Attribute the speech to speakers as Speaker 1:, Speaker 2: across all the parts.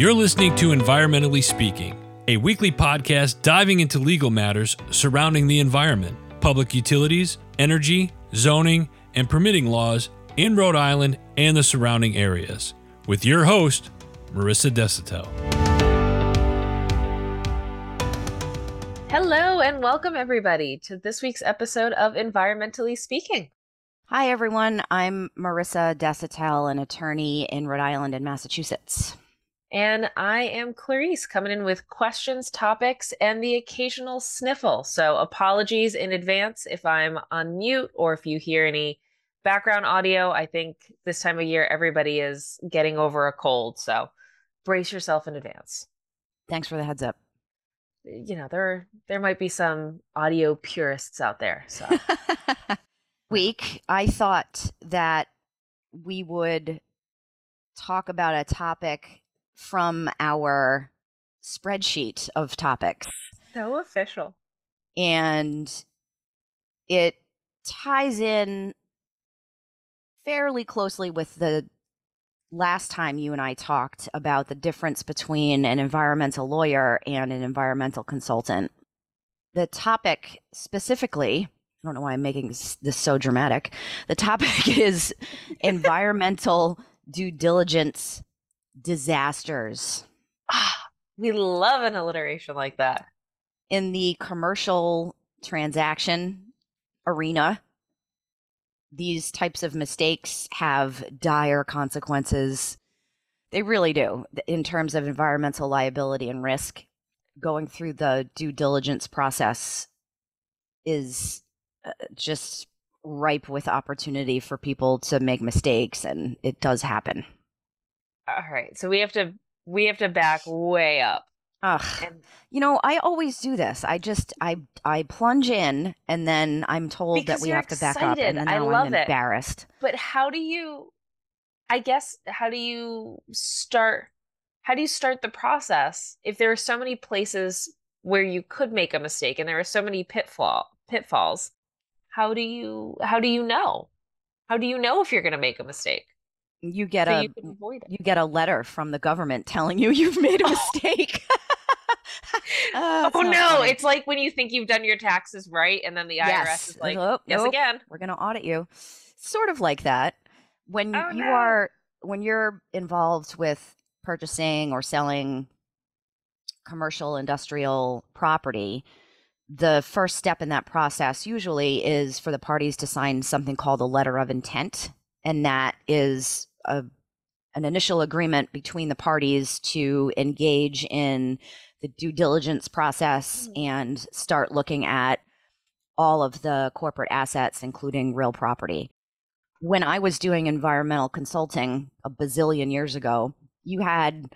Speaker 1: You're listening to Environmentally Speaking, a weekly podcast diving into legal matters surrounding the environment, public utilities, energy, zoning, and permitting laws in Rhode Island and the surrounding areas. With your host, Marisa Desautel.
Speaker 2: Hello, and welcome everybody to this week's episode of Environmentally Speaking.
Speaker 3: Hi, everyone. I'm Marisa Desautel, an attorney in Rhode Island and Massachusetts.
Speaker 2: And I am Clarice coming in with questions, topics, and the occasional sniffle. So apologies in advance if I'm on mute or if you hear any background audio. I think this time of year, everybody is getting over a cold. So brace yourself in advance.
Speaker 3: Thanks for the heads up.
Speaker 2: You know, there there might be some audio purists out there. So
Speaker 3: week, I thought that we would talk about a topic from our spreadsheet of topics.
Speaker 2: So official.
Speaker 3: And it ties in fairly closely with the last time you and I talked about the difference between an environmental lawyer and an environmental consultant. The topic specifically, I don't know why I'm making this, so dramatic. The topic is environmental due diligence disasters.
Speaker 2: Ah, we love an alliteration like that.
Speaker 3: In the commercial transaction arena, these types of mistakes have dire consequences. They really do, in terms of environmental liability and risk. Going through the due diligence process is uh, just ripe with opportunity for people to make mistakes, and it does happen.
Speaker 2: All right. So we have to we have to back way up.
Speaker 3: Ugh. And, you know, I always do this. I just I I plunge in and then I'm told that we have to back up and then I love I'm embarrassed.
Speaker 2: It. But how do you I guess how do you start how do you start the process if there are so many places where you could make a mistake and there are so many pitfall pitfalls? How do you how do you know? How do you know if you're going to make a mistake?
Speaker 3: You get so a you, you, get a letter from the government telling you you've made a mistake.
Speaker 2: Uh, oh, oh no, funny. it's like when you think you've done your taxes right and then the IRS yes. is like, oh, "Yes, nope. again.
Speaker 3: We're going to audit you." Sort of like that. When oh, you no. are when you're involved with purchasing or selling commercial industrial property, the first step in that process usually is for the parties to sign something called a letter of intent and that is a an initial agreement between the parties to engage in the due diligence process mm-hmm. and start looking at all of the corporate assets, including real property. When I was doing environmental consulting a bazillion years ago, you had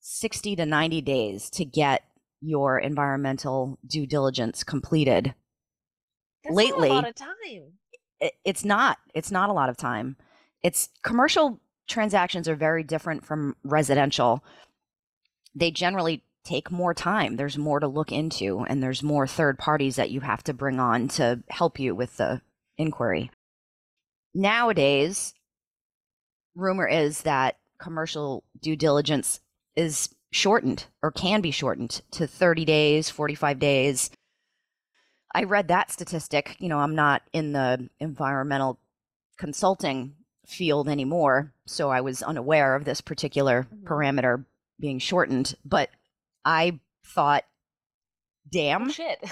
Speaker 3: 60 to 90 days to get your environmental due diligence completed.
Speaker 2: That's Lately, a lot of time.
Speaker 3: it's not. It's not a lot of time. It's commercial transactions are very different from residential. They generally take more time. There's more to look into, and there's more third parties that you have to bring on to help you with the inquiry. Nowadays, rumor is that commercial due diligence is shortened or can be shortened to 30 days, 45 days. I read that statistic. You know, I'm not in the environmental consulting field anymore. So I was unaware of this particular mm-hmm. parameter being shortened. But I thought, damn.
Speaker 2: Oh, shit.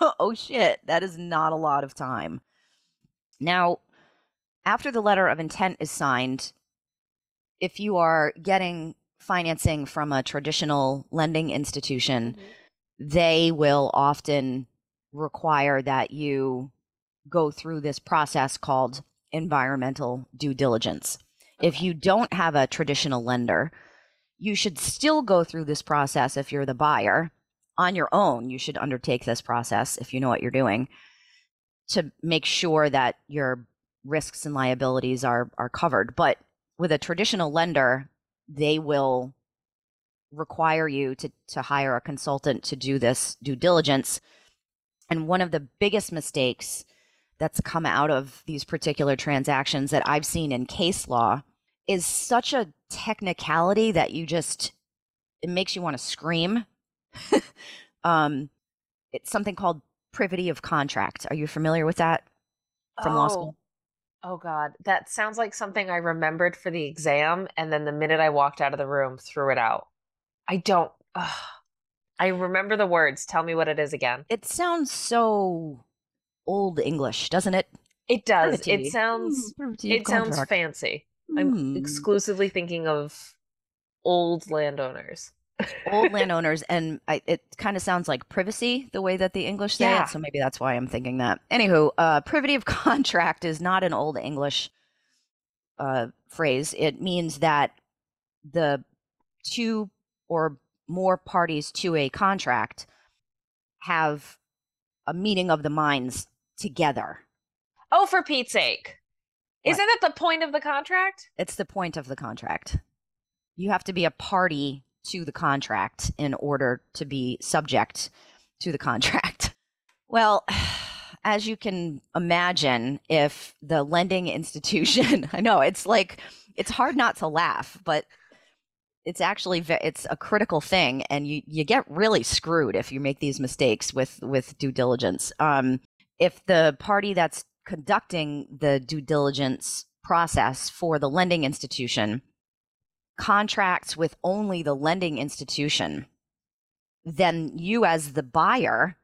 Speaker 3: oh, shit. That is not a lot of time. Now, after the letter of intent is signed, if you are getting financing from a traditional lending institution, mm-hmm. they will often require that you go through this process called environmental due diligence. Okay. If you don't have a traditional lender, you should still go through this process if you're the buyer on your own. You should undertake this process if you know what you're doing to make sure that your risks and liabilities are are covered. But with a traditional lender, they will require you to to hire a consultant to do this due diligence. And one of the biggest mistakes that's come out of these particular transactions that I've seen in case law is such a technicality that you just it makes you want to scream. um, it's something called privity of contract. Are you familiar with that from law school?
Speaker 2: Oh God, that sounds like something I remembered for the exam, and then the minute I walked out of the room, threw it out. I don't. ugh. I remember the words. Tell me what it is again.
Speaker 3: It sounds so old English, doesn't it?
Speaker 2: It does. It sounds.
Speaker 3: Hmm, privity of
Speaker 2: It sounds fancy. I'm
Speaker 3: Hmm.
Speaker 2: exclusively thinking of old landowners.
Speaker 3: old landowners and I, it kind of sounds like privacy the way that the english say
Speaker 2: Yeah.
Speaker 3: it so maybe that's why i'm thinking that anywho uh, privity of contract is not an old english uh, phrase it means that the two or more parties to a contract have a meeting of the minds together
Speaker 2: Oh, for Pete's sake!
Speaker 3: What?
Speaker 2: Isn't that the point of the contract?
Speaker 3: it's the point of the contract you have to be a party to the contract in order to be subject to the contract well as you can imagine if the lending institution i know it's like it's hard not to laugh but it's actually it's a critical thing and you you get really screwed if you make these mistakes with with due diligence um if the party that's conducting the due diligence process for the lending institution contracts with only the lending institution, then you, as the buyer,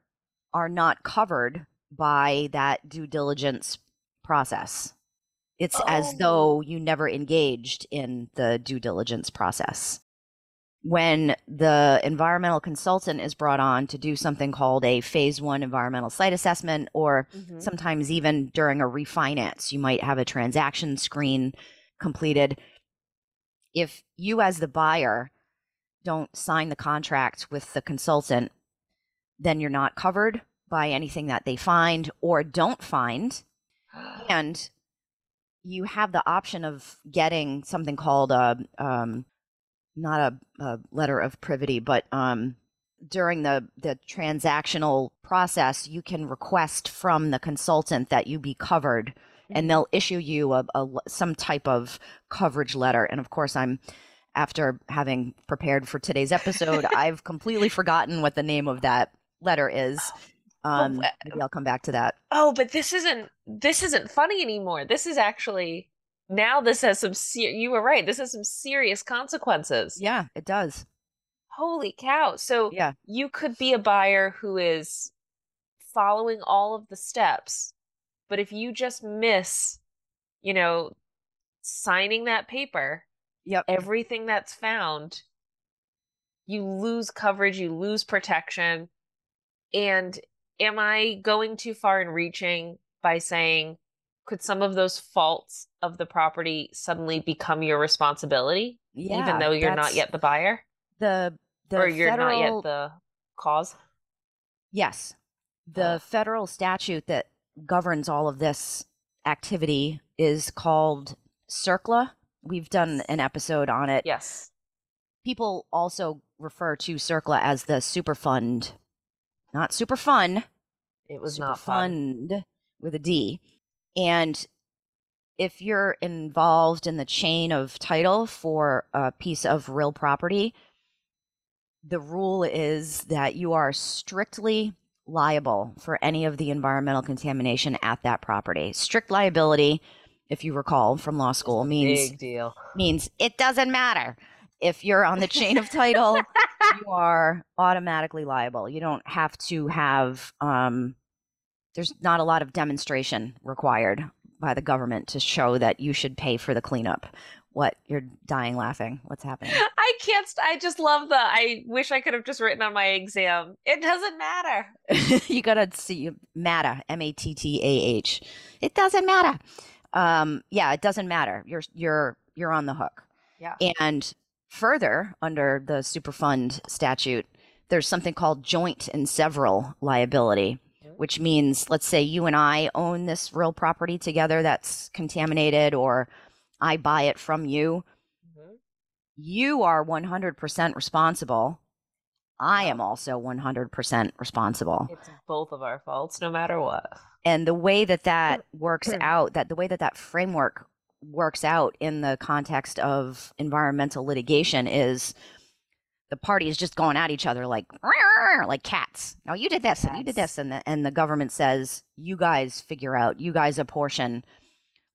Speaker 3: are not covered by that due diligence process. It's as
Speaker 2: Oh.
Speaker 3: though you never engaged in the due diligence process. When the environmental consultant is brought on to do something called a phase one environmental site assessment, or
Speaker 2: Mhm.
Speaker 3: sometimes even during a refinance you might have a transaction screen completed if you as the buyer don't sign the contract with the consultant then you're not covered by anything that they find or don't find and you have the option of getting something called a um, not a, a letter of privity but um, during the the transactional process you can request from the consultant that you be covered and they'll issue you a, a some type of coverage letter. And of course i'm after having prepared for today's episode i've completely forgotten what the name of that letter is. Um
Speaker 2: wh-
Speaker 3: maybe i'll come back to that.
Speaker 2: Oh, but this isn't this isn't funny anymore. This is actually now this has some ser- you were right. This has some serious consequences.
Speaker 3: yeah it does
Speaker 2: Holy cow. So
Speaker 3: yeah
Speaker 2: you could be a buyer who is following all of the steps, but if you just miss, you know, signing that paper,
Speaker 3: yep
Speaker 2: everything that's found, you lose coverage, you lose protection. And am I going too far in reaching by saying, could some of those faults of the property suddenly become your responsibility,
Speaker 3: yeah
Speaker 2: even though you're not yet the buyer?
Speaker 3: the the
Speaker 2: or you're
Speaker 3: federal
Speaker 2: not yet the cause?
Speaker 3: Yes. The
Speaker 2: Ugh.
Speaker 3: federal statute that governs all of this activity is called CERCLA. We've done an episode on it.
Speaker 2: Yes.
Speaker 3: People also refer to CERCLA as the Superfund. Not super fun,
Speaker 2: It was
Speaker 3: super
Speaker 2: not fun.
Speaker 3: fund with a D. And if you're involved in the chain of title for a piece of real property, the rule is that you are strictly liable for any of the environmental contamination at that property. Strict liability, if you recall from law school, means
Speaker 2: Big deal.
Speaker 3: means it doesn't matter if you're on the chain of title you are automatically liable you don't have to have um there's not a lot of demonstration required by the government to show that you should pay for the cleanup what you're dying laughing what's happening
Speaker 2: I can't. St- I just love the. I wish I could have just written on my exam. It doesn't matter.
Speaker 3: you gotta see matter m-a-t-t-a-h it doesn't matter um yeah it doesn't matter you're you're you're on the hook
Speaker 2: Yeah.
Speaker 3: and further under the superfund statute there's something called joint and several liability which means let's say you and i own this real property together that's contaminated or i buy it from you
Speaker 2: Mhm.
Speaker 3: you are 100% responsible. I am also 100% responsible.
Speaker 2: It's both of our faults, no matter what.
Speaker 3: and the way that that works out that the way that that framework works out in the context of environmental litigation is the parties just going at each other like like cats. Now you did this and you did this, and the and the government says you guys figure out, you guys apportion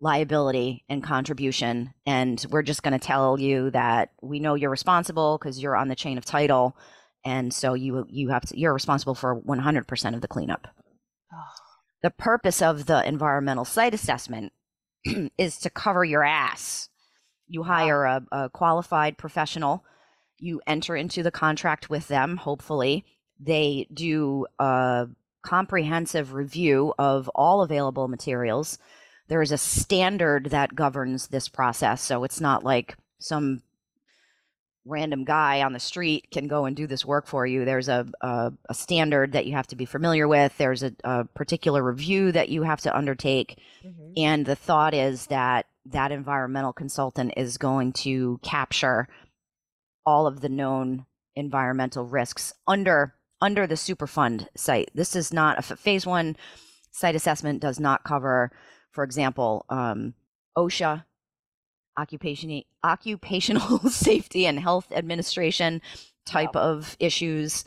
Speaker 3: liability and contribution, and we're just going to tell you that we know you're responsible because you're on the chain of title, and so you you have to, you're responsible for 100% of the cleanup. Oh. The purpose of the environmental site assessment is to cover your ass. You hire a, a qualified professional you enter into the contract with them, hopefully. They do a comprehensive review of all available materials. There is a standard that governs this process. So it's not like some random guy on the street can go and do this work for you. There's a, a, a standard that you have to be familiar with, there's a, a particular review that you have to undertake. Mm-hmm. And the thought is that that environmental consultant is going to capture all of the known environmental risks under under the Superfund site. This is not a phase one site assessment does not cover, for example, um, OSHA, occupation occupational safety and health administration type wow. of issues,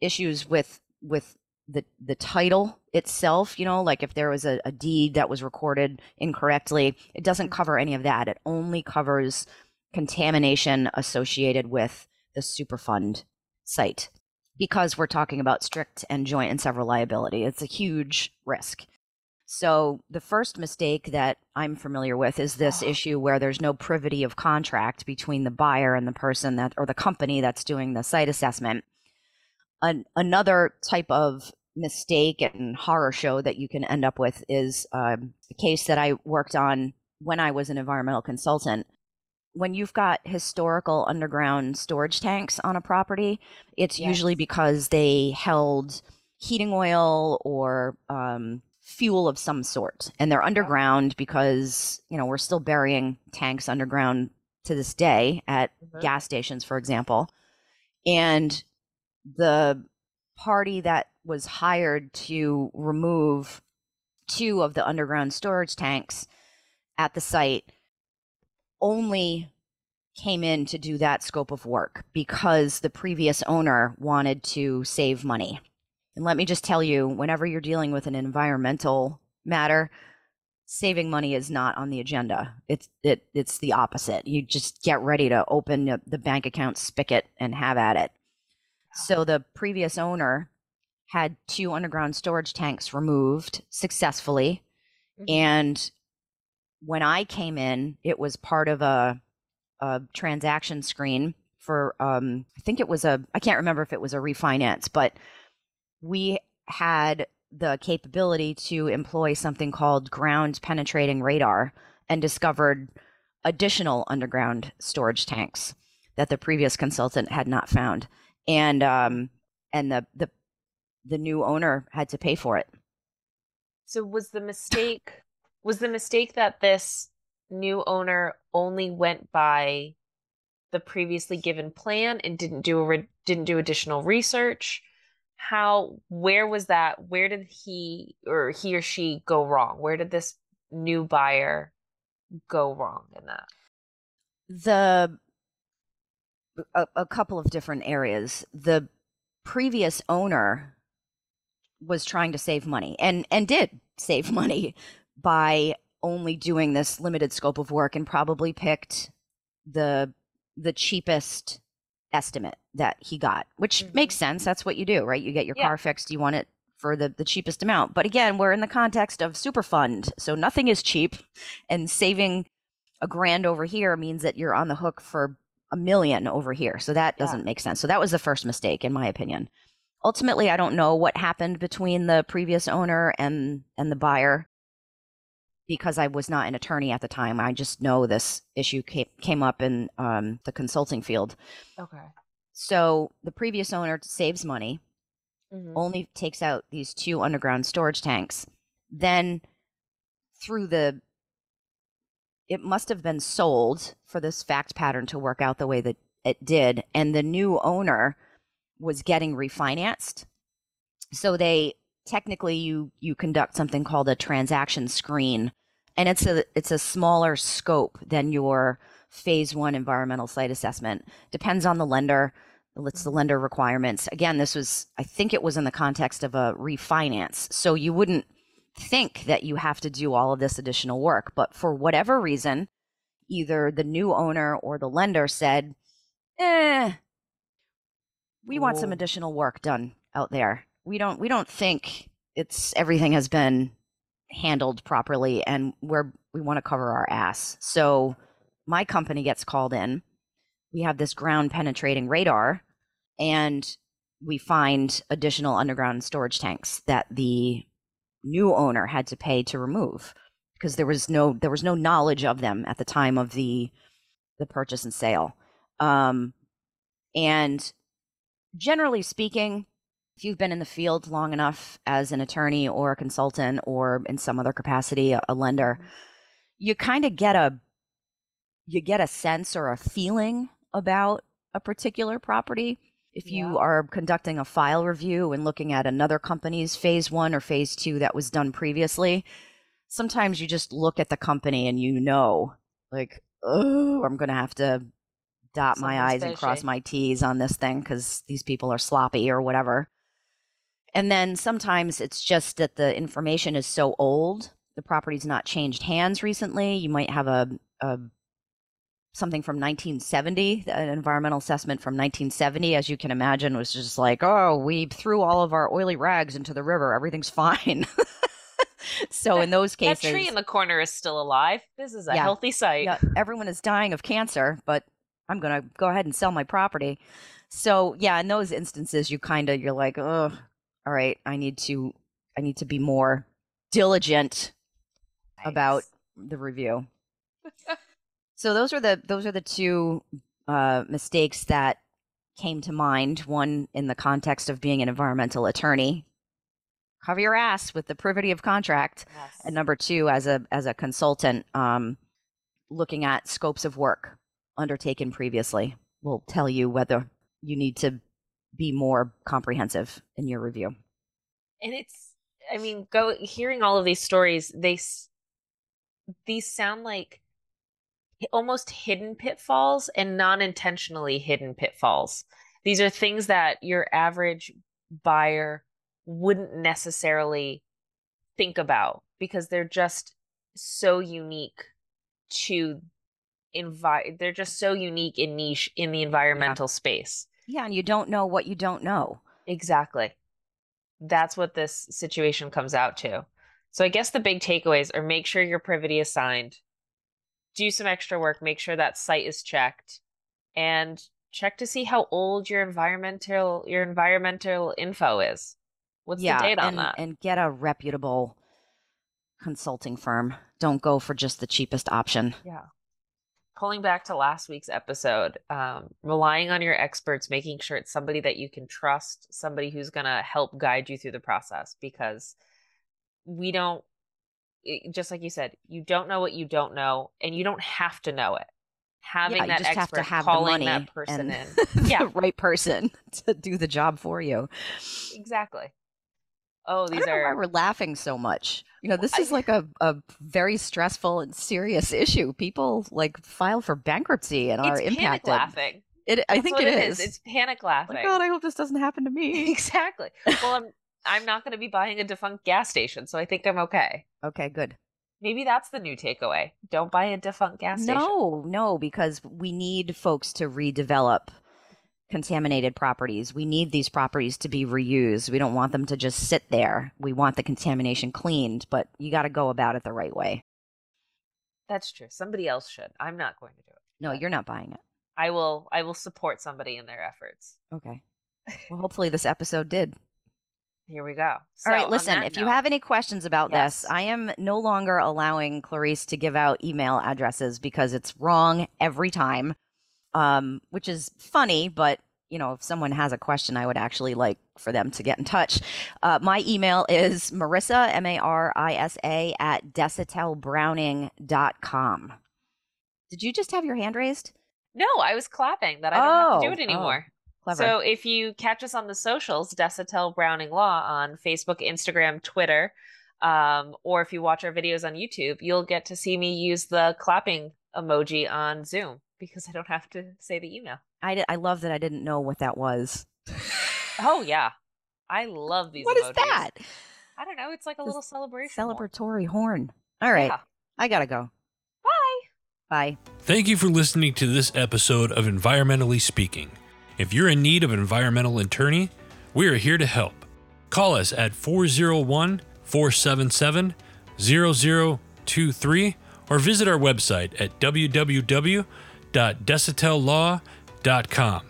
Speaker 3: issues with with the the title itself. You know, like if there was a, a deed that was recorded incorrectly, it doesn't cover any of that. It only covers contamination associated with the Superfund site because we're talking about strict and joint and several liability. It's a huge risk. So, the first mistake that I'm familiar with is this issue where there's no privity of contract between the buyer and the person that, or the company that's doing the site assessment. An, another type of mistake and horror show that you can end up with is um, a case that I worked on when I was an environmental consultant when you've got historical underground storage tanks on a property, it's yes. usually because they held heating oil or um, fuel of some sort, and they're underground because you know we're still burying tanks underground to this day at mm-hmm. gas stations, for example, and the party that was hired to remove two of the underground storage tanks at the site only came in to do that scope of work because the previous owner wanted to save money. And let me just tell you, whenever you're dealing with an environmental matter, saving money is not on the agenda. It's it it's the opposite. You just get ready to open the bank account spigot and have at it. So the previous owner had two underground storage tanks removed successfully mm-hmm. and when I came in, it was part of a, a transaction screen for, um, I think it was a, I can't remember if it was a refinance, but we had the capability to employ something called ground penetrating radar and discovered additional underground storage tanks that the previous consultant had not found. And, um, and the, the, the new owner had to pay for it.
Speaker 2: So was the mistake was the mistake that this new owner only went by the previously given plan and didn't do a re- didn't do additional research? How where was that? Where did he or he or she go wrong? Where did this new buyer go wrong in that?
Speaker 3: The a, a couple of different areas. The previous owner was trying to save money and and did save money by only doing this limited scope of work and probably picked the the cheapest estimate that he got, which mm-hmm. makes sense. That's what you do, right? You get your yeah. car fixed, you want it for the, the cheapest amount. But again, we're in the context of Superfund, so nothing is cheap. And saving a grand over here means that you're on the hook for a million over here. So that doesn't yeah. make sense. So that was the first mistake, in my opinion. Ultimately, I don't know what happened between the previous owner and and the buyer because I was not an attorney at the time. I just know this issue came, came up in um, the consulting field.
Speaker 2: Okay.
Speaker 3: So the previous owner saves money, mm-hmm. only takes out these two underground storage tanks. Then through the it must have been sold for this fact pattern to work out the way that it did and the new owner was getting refinanced so they technically you you conduct something called a transaction screen and it's a it's a smaller scope than your phase one environmental site assessment. Depends on the lender. It's the lender requirements. Again, this was I think it was in the context of a refinance, so you wouldn't think that you have to do all of this additional work, but for whatever reason, either the new owner or the lender said, "Eh, we want some additional work done out there. We don't we don't think it's everything has been handled properly and we're we want to cover our ass. So my company gets called in. We have this ground penetrating radar and we find additional underground storage tanks that the new owner had to pay to remove because there was no there was no knowledge of them at the time of the the purchase and sale. Um, and generally speaking, if you've been in the field long enough as an attorney or a consultant or in some other capacity, a, a lender, mm-hmm. you kind of get a you get a sense or a feeling about a particular property. If you
Speaker 2: Yeah.
Speaker 3: are conducting a file review and looking at another company's phase one or phase two that was done previously, sometimes you just look at the company and you know, like, oh, I'm going to have to dot my
Speaker 2: Something's
Speaker 3: I's and cross my T's on this thing because these people are sloppy or whatever. And then sometimes it's just that the information is so old, the property's not changed hands recently. You might have a, a something from 1970, an environmental assessment from 1970, as you can imagine, was just like, oh, we threw all of our oily rags into the river. Everything's fine. so in those cases, That
Speaker 2: tree in the corner is still alive. This is a
Speaker 3: Yeah.
Speaker 2: healthy site.
Speaker 3: yeah, everyone is dying of cancer, but I'm going to go ahead and sell my property. So yeah, in those instances, you kind of you're like, oh, all right, I need to I need to be more diligent about the review. so those are the those are the two uh, mistakes that came to mind. One in the context of being an environmental attorney, cover your ass with the privity of contract,
Speaker 2: Yes.
Speaker 3: and number two as a as a consultant, um, looking at scopes of work undertaken previously will tell you whether you need to be more comprehensive in your review.
Speaker 2: and it's i mean go hearing all of these stories they these sound like almost hidden pitfalls and non-intentionally hidden pitfalls. These are things that your average buyer wouldn't necessarily think about because they're just so unique to invite they're just so unique and niche in the environmental space
Speaker 3: Yeah, and you don't know what you don't know.
Speaker 2: Exactly. That's what this situation comes out to. So I guess the big takeaways are make sure your privity is signed, do some extra work, make sure that site is checked, and check to see how old your environmental your environmental info is. What's
Speaker 3: yeah,
Speaker 2: the date on
Speaker 3: and,
Speaker 2: that?
Speaker 3: and get a reputable consulting firm. Don't go for just the cheapest option.
Speaker 2: Yeah. Pulling back to last week's episode, um, relying on your experts, making sure it's somebody that you can trust, somebody who's going to help guide you through the process because we don't, it- just like you said, you don't know what you don't know, and you don't have to know it. Having
Speaker 3: yeah,
Speaker 2: that
Speaker 3: just have
Speaker 2: expert
Speaker 3: to have the
Speaker 2: calling that person
Speaker 3: and
Speaker 2: in.
Speaker 3: the
Speaker 2: Yeah.
Speaker 3: right person to do the job for you.
Speaker 2: Exactly. Oh,
Speaker 3: I
Speaker 2: these
Speaker 3: know why
Speaker 2: are
Speaker 3: we're laughing so much. You know, this
Speaker 2: I-
Speaker 3: is like a, a very stressful and serious issue. People like file for bankruptcy and are
Speaker 2: it's panic
Speaker 3: impacted.
Speaker 2: laughing.
Speaker 3: It, I
Speaker 2: That's
Speaker 3: think it is.
Speaker 2: is. It's panic oh laughing.
Speaker 3: like, God, I hope this doesn't happen to me.
Speaker 2: exactly. Well, I'm I'm not going to be buying a defunct gas station, so I think I'm okay.
Speaker 3: okay, good.
Speaker 2: Maybe that's the new takeaway. Don't buy a defunct gas station.
Speaker 3: No, no, because we need folks to redevelop contaminated properties. We need these properties to be reused. We don't want them to just sit there. We want the contamination cleaned, but you got to go about it the right way.
Speaker 2: That's true. Somebody else should. I'm not going to do it.
Speaker 3: No, you're not buying it.
Speaker 2: I will I will support somebody in their efforts.
Speaker 3: Okay. Well, hopefully this episode did.
Speaker 2: Here we go. So,
Speaker 3: All right, listen, if you have any questions about
Speaker 2: Yes.
Speaker 3: this, I am no longer allowing Clarice to give out email addresses because it's wrong every time, um, which is funny, but you know, if someone has a question, I would actually like for them to get in touch. Uh, my email is Marisa, M A R I S A, at desautelbrowning.com. Did you just have your hand raised?
Speaker 2: No, I was clapping that I don't have to do
Speaker 3: Oh,
Speaker 2: it
Speaker 3: oh,
Speaker 2: anymore.
Speaker 3: Clever.
Speaker 2: So if you catch us on the socials, Desautel Browning Law on Facebook, Instagram, Twitter, Um, or if you watch our videos on YouTube, you'll get to see me use the clapping emoji on Zoom because I don't have to say the email.
Speaker 3: I, did, I love that I didn't know what that was.
Speaker 2: Oh yeah, I love these.
Speaker 3: What
Speaker 2: emojis.
Speaker 3: is that?
Speaker 2: I don't know. It's like a
Speaker 3: Just
Speaker 2: little celebration.
Speaker 3: Celebratory horn. All right.
Speaker 2: Yeah.
Speaker 3: I got to go.
Speaker 2: Bye.
Speaker 3: Bye.
Speaker 1: Thank you for listening to this episode of Environmentally Speaking. If you're in need of an environmental attorney, we are here to help. Call us at 401 477 0023 or visit our website at www.desautellaw.com.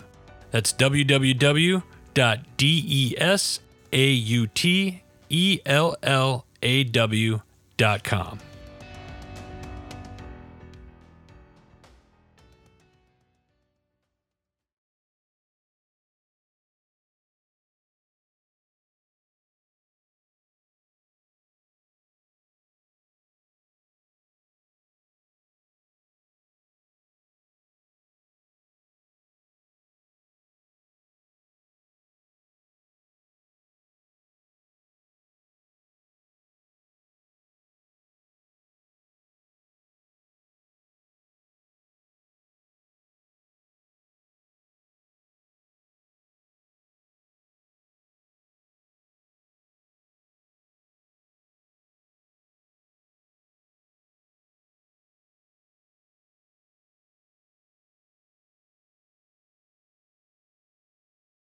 Speaker 1: That's www.desautellaw.com.